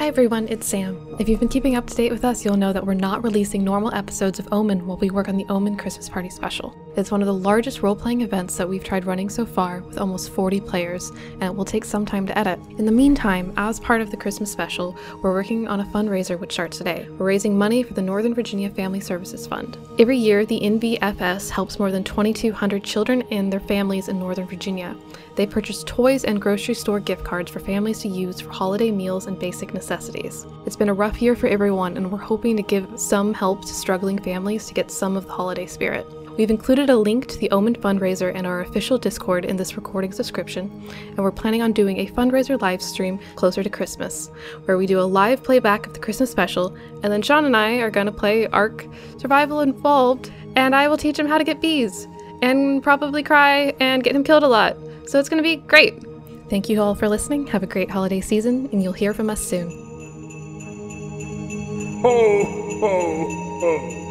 Hi everyone, it's Sam. If you've been keeping up to date with us, you'll know that we're not releasing normal episodes of Omen while we work on the Omen Christmas Party special. It's one of the largest role playing events that we've tried running so far, with almost 40 players, and it will take some time to edit. In the meantime, as part of the Christmas special, we're working on a fundraiser which starts today. We're raising money for the Northern Virginia Family Services Fund. Every year, the NVFS helps more than 2,200 children and their families in Northern Virginia. They purchase toys and grocery store gift cards for families to use for holiday meals and basic necessities. It's been a rough year for everyone, and we're hoping to give some help to struggling families to get some of the holiday spirit. We've included a link to the Omen fundraiser in our official Discord in this recording's description, and we're planning on doing a fundraiser live stream closer to Christmas, where we do a live playback of the Christmas special, and then Sean and I are to play Ark Survival Evolved, and I will teach him how to get bees, and probably cry and get him killed a lot. So it's to be great. Thank you all for listening. Have a great holiday season, and you'll hear from us soon. Ho, ho, ho.